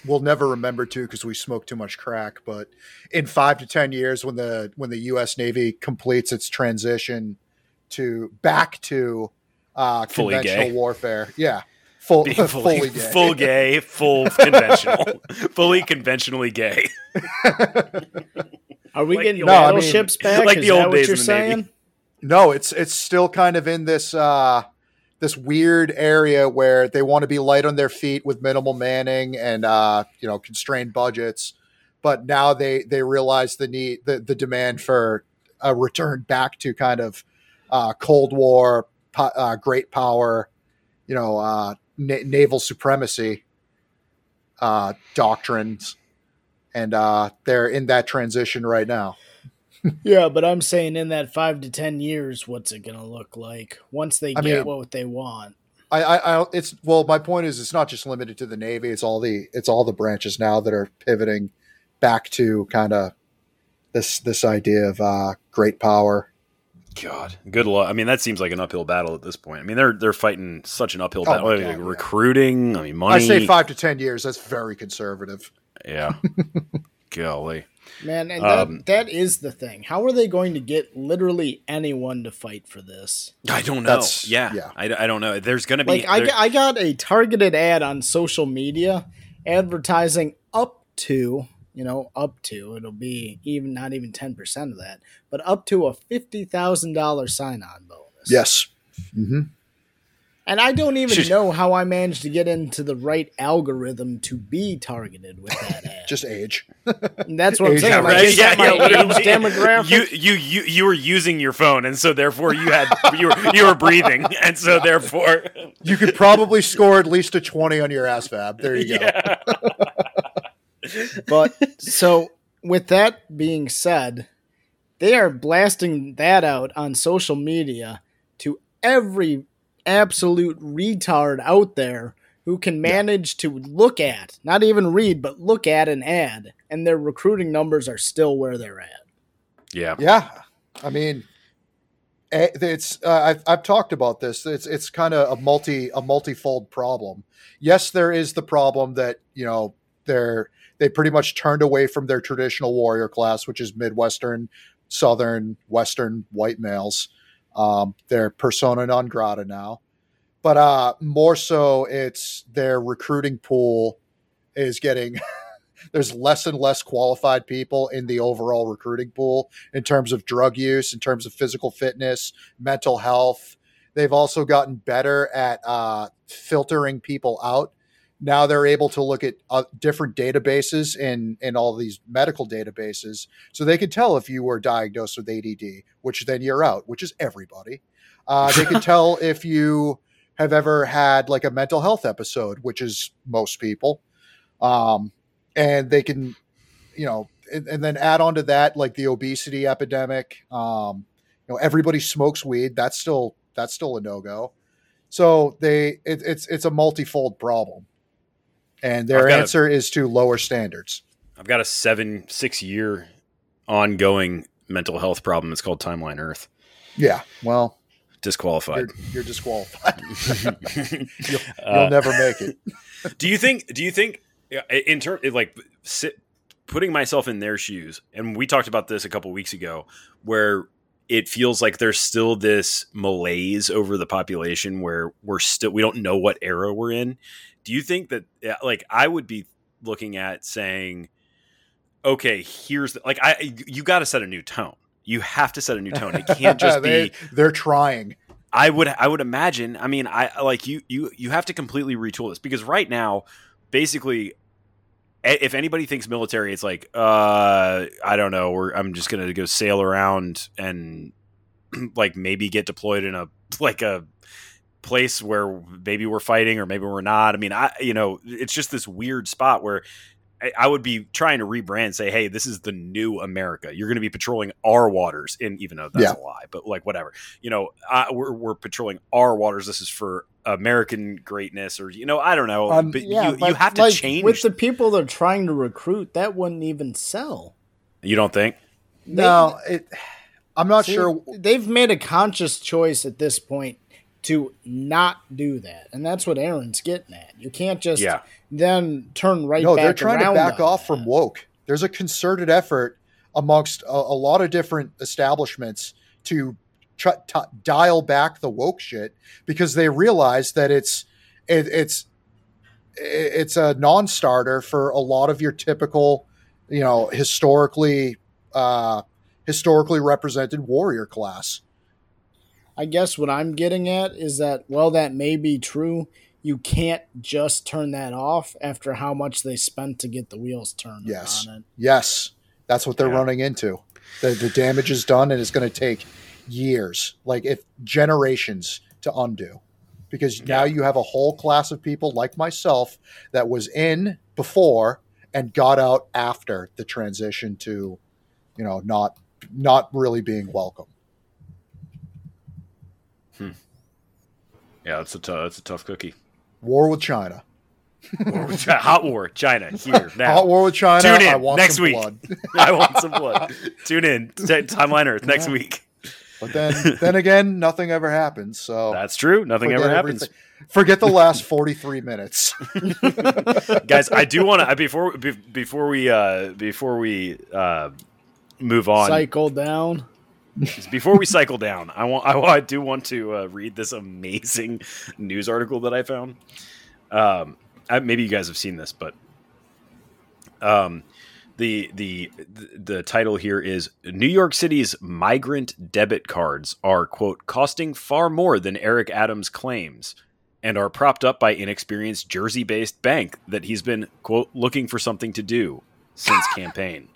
we'll never remember to because we smoke too much crack. But in five to ten years, when the when the U.S. Navy completes its transition to back to uh, Fully conventional gay. warfare, yeah, full being fully, fully, gay. full gay, full conventional, fully conventionally gay. are we Like getting the old- No, I mean, battleships back? like Is the old that what days you're in the Navy. saying? No, it's it's still kind of in this uh this weird area where they want to be light on their feet with minimal manning and uh you know constrained budgets, but now they they realize the need the the demand for a return back to kind of uh Cold War po- uh, great power, you know, uh na- naval supremacy uh doctrines and uh they're in that transition right now. Yeah, but I'm saying in that five to ten years, what's it gonna look like once they I get mean- what they want? I, I, I, it's well. My point is, it's not just limited to the Navy. It's all the, it's all the branches now that are pivoting back to kind of this, this idea of uh, great power. God, good luck. I mean, that seems like an uphill battle at this point. I mean, they're they're fighting such an uphill Oh battle. my Like, God, yeah. recruiting. I mean, money. I say five to ten years. That's very conservative. Yeah. Golly. Man, and Um, that, that is the thing. How are they going to get literally anyone to fight for this? I don't know. That's- yeah, yeah. I, I don't know. There's going to be Like, I, got- I got a targeted ad on social media advertising up to, you know, up to, it'll be even not even 10% of that, but up to a $50,000 sign on bonus. Yes. hmm And I don't even Should- know how I managed to get into the right algorithm to be targeted with that ad. Just age. And that's what I'm Yeah, saying. Like, right? is that my literally. age demographic? You, you you you were using your phone, and so therefore you had you were you were breathing, and so therefore You could probably score at least a 20 on your ASVAB. There you go. yeah. But so with that being said, they are blasting that out on social media to every absolute retard out there who can manage to look at, not even read, but look at an ad, and their recruiting numbers are still where they're at. yeah. Yeah, I mean, eh, it's uh, I've I've talked about this. It's it's kind of a multi a multifold problem. Yes, there is the problem that you know they're they pretty much turned away from their traditional warrior class, which is Midwestern, Southern, Western white males. Um, they're persona non grata now, but uh, more so, it's their recruiting pool is getting. there's less and less qualified people in the overall recruiting pool in terms of drug use, in terms of physical fitness, mental health. They've also gotten better at uh, filtering people out. Now they're able to look at uh, different databases and in all these medical databases, so they can tell if you were diagnosed with ADD, which then you're out, which is everybody. Uh, they can tell if you have ever had like a mental health episode, which is most people. Um, and they can, you know, and, and then add on to that like the obesity epidemic. Um, you know, everybody smokes weed. That's still that's still a no go. So they it, it's it's a multifold problem, and their I've a- answer is to lower standards. I've got a seven six year ongoing mental health problem. It's called Timeline Earth. Yeah, well, Disqualified. you're, you're disqualified. you'll, Uh, you'll never make it. do you think? Do you think? In terms, like, sit, putting myself in their shoes, and we talked about this a couple weeks ago, where it feels like there's still this malaise over the population, where we're still we don't know what era we're in. Do you think that, like, I would be looking at saying, okay, here's the, like, I you got to set a new tone. You have to set a new tone. It can't just they, be They're trying. I would I would imagine. I mean, I like you you you have to completely retool this because right now, basically, if anybody thinks military, it's like uh I don't know. We're, I'm just gonna go sail around and like maybe get deployed in a like a place where maybe we're fighting or maybe we're not. I mean, I you know it's just this weird spot where. I- I would be trying to rebrand, say, "Hey, this is the new America. You're going to be patrolling our waters." And even though that's Yeah. a lie, but like whatever you know, uh, we're, we're patrolling our waters. This is for American greatness, or you know, I don't know. Um, but yeah, you, but you have to like, change. with the people they're trying to recruit. That wouldn't even sell. you don't think? No, it. I'm not See, sure. They've made a conscious choice at this point to not do that, and that's what Aaron's getting at. You can't just Yeah. then turn right. no, back they're trying to back off that. from woke. There's a concerted effort amongst a, a lot of different establishments to try, to dial back the woke shit because they realize that it's it, it's it's a non-starter for a lot of your typical, you know, historically uh historically represented warrior class. I guess what I'm getting at is that while that may be true, you can't just turn that off after how much they spent to get the wheels turned Yes. on it. Yes, that's what they're Yeah. running into. The, the damage is done, and it's going to take years, like if generations, to undo. Because now you have a whole class of people like myself that was in before and got out after the transition to, you know, not not really being welcome. Yeah, that's a tough. That's a tough cookie. War with China. Hot war, China here now. Hot war with China. Tune in I want next some week. blood. I want some blood. Tune in. T- Timeline Earth next Yeah. week. But then, then again, nothing ever happens. So That's true. Nothing ever happens. everything. Forget the last forty-three minutes. guys i do want to before be, before we uh before we uh move on Cycle down. Before we cycle down i want i, I do want to uh, read this amazing news article that i found um I, maybe you guys have seen this but um the the the title here is New York City's migrant debit cards are quote costing far more than Eric Adams claims and are propped up by inexperienced Jersey-based bank that he's been quote looking for something to do since campaign.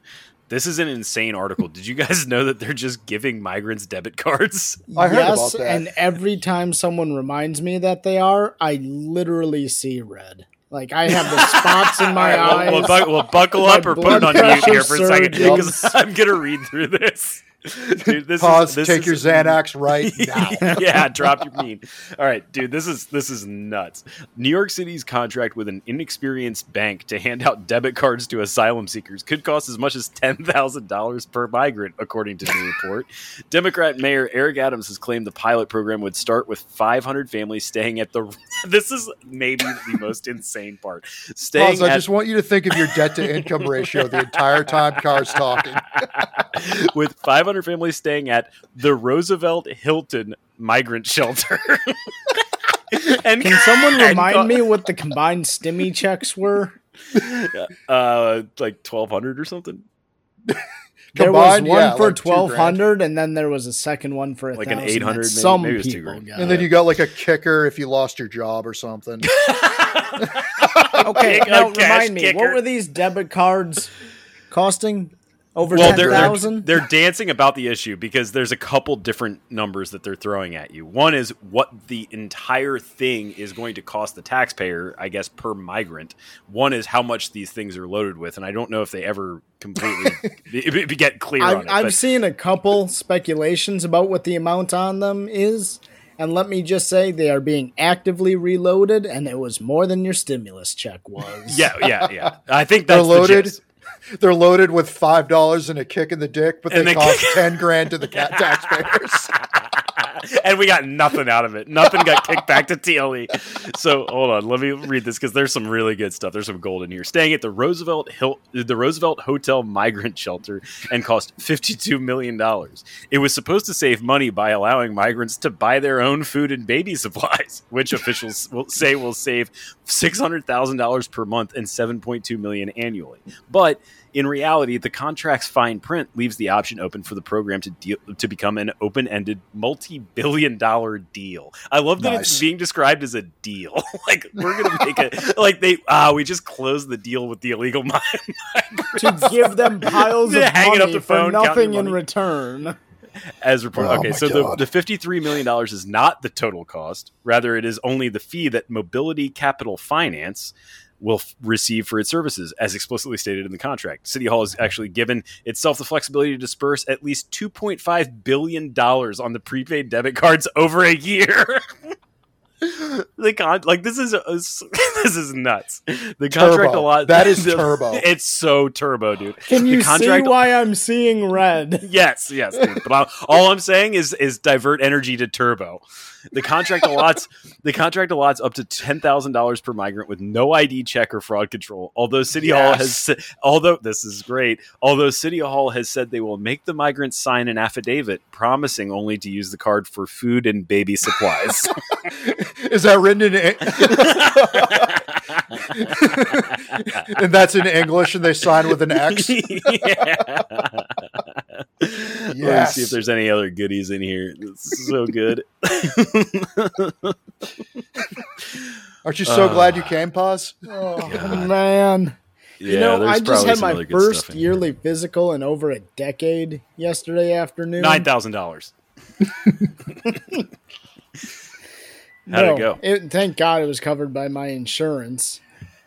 This is an insane article. Did you guys know that they're just giving migrants debit cards? I heard yes, about that. and every time someone reminds me that they are, I literally see red. Like I have the spots in my All eyes. right, we'll, we'll, bu- we'll buckle My up or put it on blood mute here for a second because. I'm gonna read through this. Dude, this Pause. is, this take your Xanax right now. yeah, drop your mean. All right, dude, this is this is nuts. New York City's contract with an inexperienced bank to hand out debit cards to asylum seekers could cost as much as ten thousand dollars per migrant, according to the report. Democrat Mayor Eric Adams has claimed the pilot program would start with 500 families staying at the. This is maybe the most insane part. Staying Pause. I just want you to think of your debt to income ratio the entire time Car's talking. with 500 families staying at the Roosevelt Hilton migrant shelter. and Can someone and remind co- me what the combined stimmy checks were? uh like 1200 or something There was one yeah, for like twelve hundred, and then there was a second one for a Like an 800 Some maybe it was two people grand. got. And then you got like a kicker if you lost your job or something. okay, a now remind me, kicker. what were these debit cards costing? Over well ten they're, they're they're dancing about the issue because there's a couple different numbers that they're throwing at you. One is what the entire thing is going to cost the taxpayer i guess per migrant. One is how much these things are loaded with and i don't know if they ever completely be- be- get clear I've, on it I've but- seen a couple speculations about what the amount on them is, and let me just say they are being actively reloaded, and it was more than your stimulus check was. yeah yeah yeah. I think They're that's loaded. They're loaded with five dollars and a kick in the dick, but And they they cost kick- ten grand to the cat taxpayers. and we got nothing out of it. Nothing got kicked back to TLE. So hold on, let me read this because there's some really good stuff. There's some gold in here. Staying at the Roosevelt Hill, the Roosevelt Hotel Migrant Shelter, and cost 52 million dollars. It was supposed to save money by allowing migrants to buy their own food and baby supplies, which officials will say will save 600 thousand dollars per month and 7.2 million annually. But in reality, the contract's fine print leaves the option open for the program to deal to become an open-ended, multi-billion-dollar deal. I love that it's being described as a deal. like we're gonna make it like they ah we just closed the deal with the illegal mine. to give them piles of hanging up money the for phone, counting nothing in return. as reported. Oh okay, so the, the $53 million is not the total cost. Rather, it is only the fee that Mobility Capital Finance will f- receive for its services, as explicitly stated in the contract. City Hall has mm-hmm. actually given itself the flexibility to disperse at least $2.5 billion on the prepaid debit cards over a year. the con like this is uh, this is nuts. The contract Turbo. a lot That is turbo. It's so turbo, dude. Can The you see why I'm seeing red? Yes, yes. Dude. But I, all I'm saying is is divert energy to turbo. The contract allots the contract allots up to ten thousand dollars per migrant with no ID check or fraud control. Although City Hall has although this is great, although City Hall has said they will make the migrants sign an affidavit promising only to use the card for food and baby supplies. Is that written in? and that's in English, and they sign with an X. yeah. Let me see if there's any other goodies in here. This is so good. Aren't you so Uh, glad you came, Paz? Oh man. Yeah, you know, I just had my first stuff in here. yearly physical in over a decade yesterday afternoon. Nine thousand dollars. How'd it go? thank God it was covered by my insurance.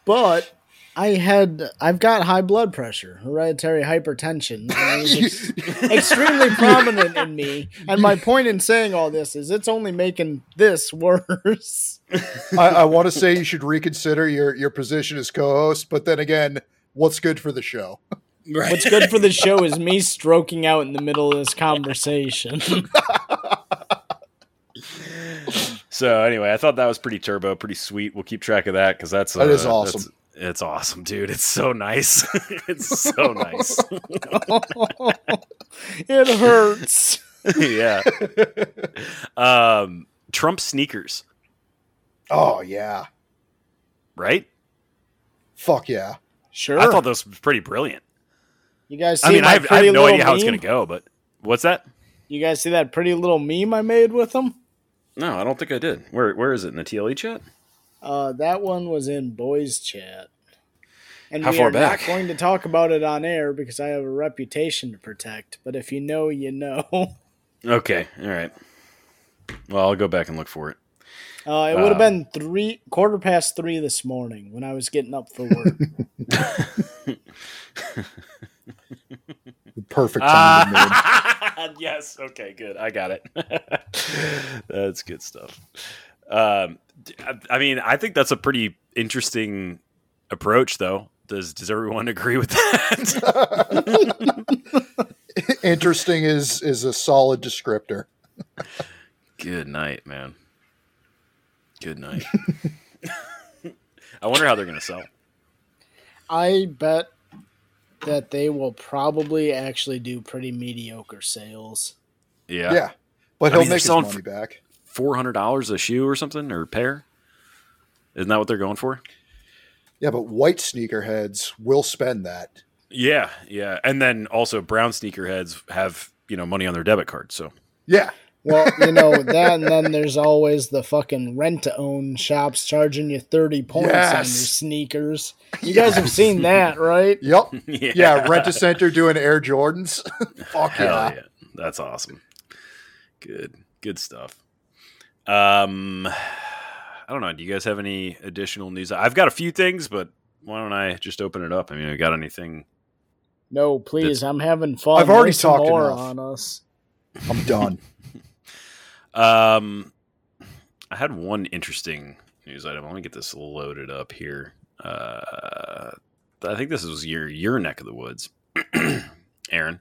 But I had I've got high blood pressure, hereditary hypertension. and it was ex- extremely prominent in me. And my point in saying all this is it's only making this worse. I, I want to say you should reconsider your your position as co-host, but then again, what's good for the show? What's good for the show is me stroking out in the middle of this conversation. So anyway, I thought that was pretty turbo, pretty sweet. We'll keep track of that because that's That is uh, awesome. that's- It's awesome, dude. It's so nice. it's so nice. it hurts. yeah. Um, Trump sneakers, Oh yeah, right? fuck yeah. Sure. I thought this was pretty brilliant. you guys see I mean, I have, I have no idea how it's going to go, but what's that? You guys see that pretty little meme I made with them? No, I don't think I did. Where Where is it in the TLE chat? Uh, that one was in boys chat. And How we far are back? not going to talk about it on air because I have a reputation to protect. But if you know, you know. Okay, all right. Well, I'll go back and look for it. Uh, it would have Um, been three quarter past three this morning when I was getting up for work. The perfect time to meme. yes. Okay. Good. I got it. that's good stuff. Um, d- I- I mean, I think that's a pretty interesting approach, though. Does Does everyone agree with that? Interesting is is a solid descriptor. good night, man. Good night. I wonder how they're going to sell. I bet that they will probably actually do pretty mediocre sales. Yeah. Yeah, but he'll mean, make his money for- back. Four hundred dollars a shoe or something or pair. Isn't that what they're going for? Yeah, but white sneakerheads will spend that. Yeah, yeah, and then also brown sneakerheads have you know money on their debit card. So Yeah, Well, you know that, and then there's always the fucking rent-to-own shops charging you thirty points on your sneakers. You guys have seen that, right? yep, yeah, yeah. Rent a center doing Air Jordans. Fuck Hell yeah. yeah. That's awesome. Good. Good stuff. Um I don't know. Do you guys have any additional news? I've got a few things, but why don't I just open it up? I mean, I got anything? No, please, I'm having fun. I've already Lay talked more enough. on us. I'm done. Um I had one interesting news item. Let me get this loaded up here. Uh I think this was your your neck of the woods. Aaron.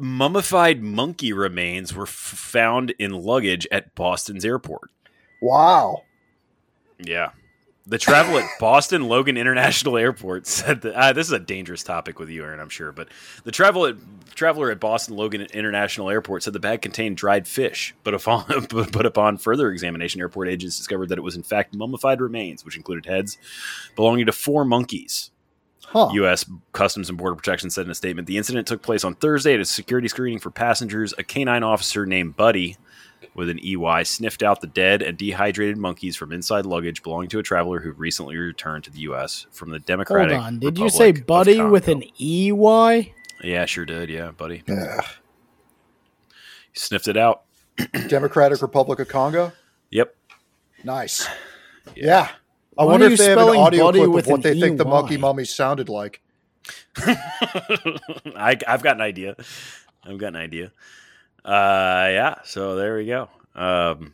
Mummified monkey remains were f- found in luggage at Boston's airport. Wow. Yeah. The travel at Boston Logan International Airport said that uh, this is a dangerous topic with you, Aaron, I'm sure. But the travel at, traveler at Boston Logan International Airport said the bag contained dried fish, but upon, but upon further examination, airport agents discovered that it was in fact mummified remains, which included heads belonging to four monkeys. Huh. U.S. Customs and Border Protection said in a statement the incident took place on Thursday at a security screening for passengers. A canine officer named Buddy, with an EY, sniffed out the dead and dehydrated monkeys from inside luggage belonging to a traveler who recently returned to the U.S. from the Hold Democratic. on, did you Republic say of buddy with Congo. an EY? Yeah, sure did. Yeah, buddy. Yeah. He sniffed it out. Democratic Republic of Congo. Yep. Nice. Yeah. I Why wonder if they have an audio clip with of what an they think the monkey mummies sounded like. I, I've got an idea. I've got an idea. Uh, yeah. So there we go. Um,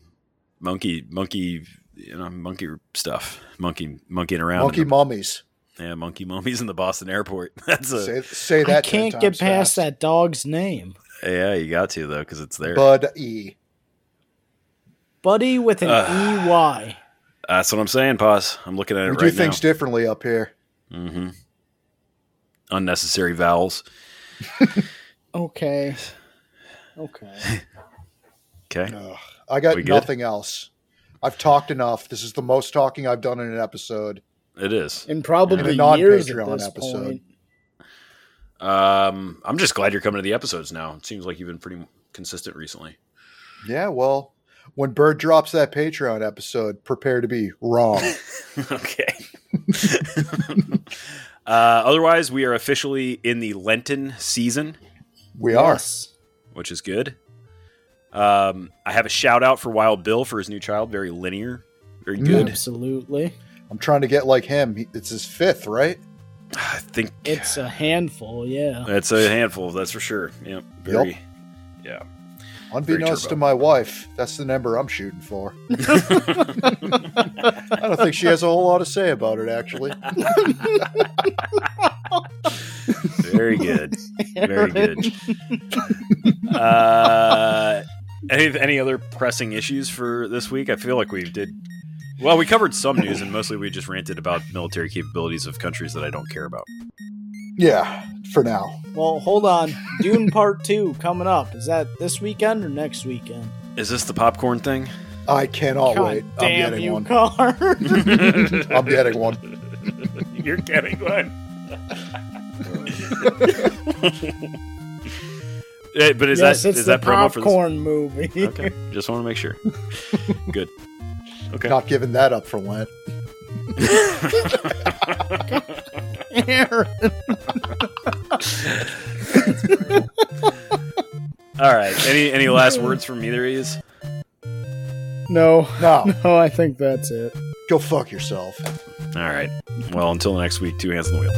monkey, monkey, you know, monkey stuff. Monkey, monkeying around. Monkey the- mummies. yeah, monkey mummies in the Boston airport. That's a Say, say that. I can't get past fast. that dog's name. yeah. You got to though because it's there. Bud E. Buddy with an Ugh. EY. That's what I'm saying, Pause. I'm looking at it We right do now. things differently up here. Mm-hmm. Unnecessary vowels. Okay. Okay. Okay. Ugh. I got We good? nothing else. I've talked enough. This is the most talking I've done in an episode. It is. In probably In a years at non-Patreon this episode. point. Um, I'm just glad you're coming to the episodes now. It seems like you've been pretty consistent recently. Yeah, well, when Bird drops that Patreon episode, prepare to be wrong. okay. uh, otherwise, we are officially in the Lenten season, We are. Yes. which is good. Um, I have a shout out for Wild Bill for his new child. Very linear, very good. Absolutely. I'm trying to get like him. He- It's his fifth, right? I think It's a handful, yeah. it's a handful. That's for sure. Yeah, very. Yeah. Unbeknownst turbo. to my wife, that's the number I'm shooting for. I don't think she has a whole lot to say about it, actually. Very good. Very good. Uh, any any other pressing issues for this week? I feel like we did. Well, we covered some news, and mostly we just ranted about military capabilities of countries that I don't care about. Yeah, for now. Well, hold on. Dune Part 2 coming up. Is that this weekend or next weekend? Is this the popcorn thing? I cannot God wait. I'm getting you, one. car. I'm getting one. You're getting one. Eh, but is yes, that it's is the that promo for this? popcorn movie. Okay, just want to make sure. Good. Okay. Not giving that up for Lent. Aaron. All right. Any any last words from either of you? No, No, no, I think that's it. go fuck yourself. All right. Well, until next week, two hands on the wheel.